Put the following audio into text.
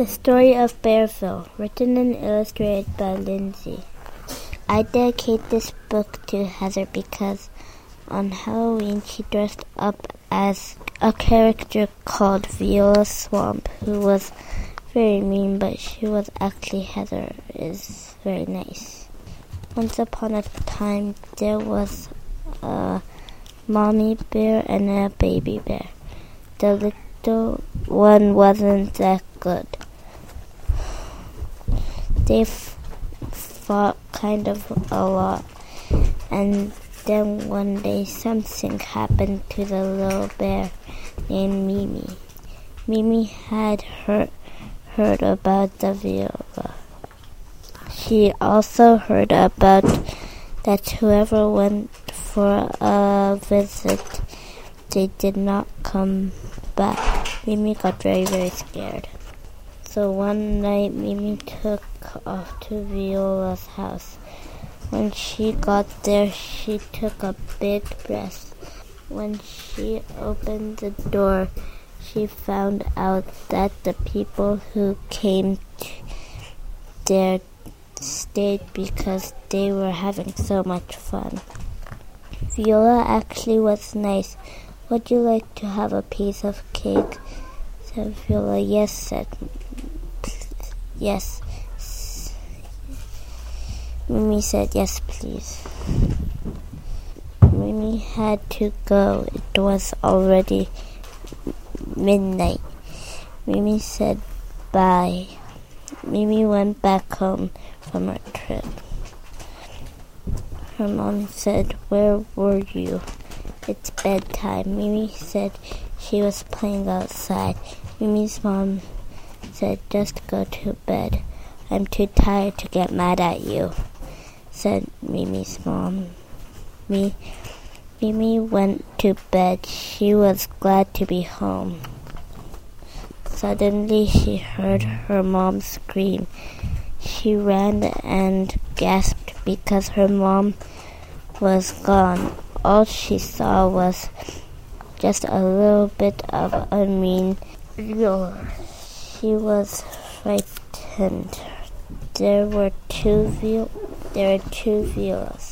The Story of Bearville, written and illustrated by Lindsey. I dedicate this book to Heather because on Halloween she dressed up as a character called Viola Swamp, who was very mean, but she was actually Heather, is very nice. Once upon a time, there was a mommy bear and a baby bear. The little one wasn't that good they fought kind of a lot. And then one day something happened to the little bear named Mimi. Mimi had heard, heard about the viola. She also heard about that whoever went for a visit, they did not come back. Mimi got very, very scared. So one night Mimi took off to Viola's house. When she got there, she took a big breath. When she opened the door, she found out that the people who came there stayed because they were having so much fun. Viola actually was nice. Would you like to have a piece of cake? Said. Yes, said Yes. Mimi said, Yes, please. Mimi had to go. It was already midnight. Mimi said, Bye. Mimi went back home from her trip. Her mom said, Where were you? It's bedtime. Mimi said she was playing outside. Mimi's mom said, Just go to bed. I'm too tired to get mad at you, said Mimi's mom. Me, Mimi went to bed. She was glad to be home. Suddenly she heard her mom scream. She ran and gasped because her mom was gone. All she saw was just a little bit of a mean viola. She was frightened. There were two viol- there were two violas.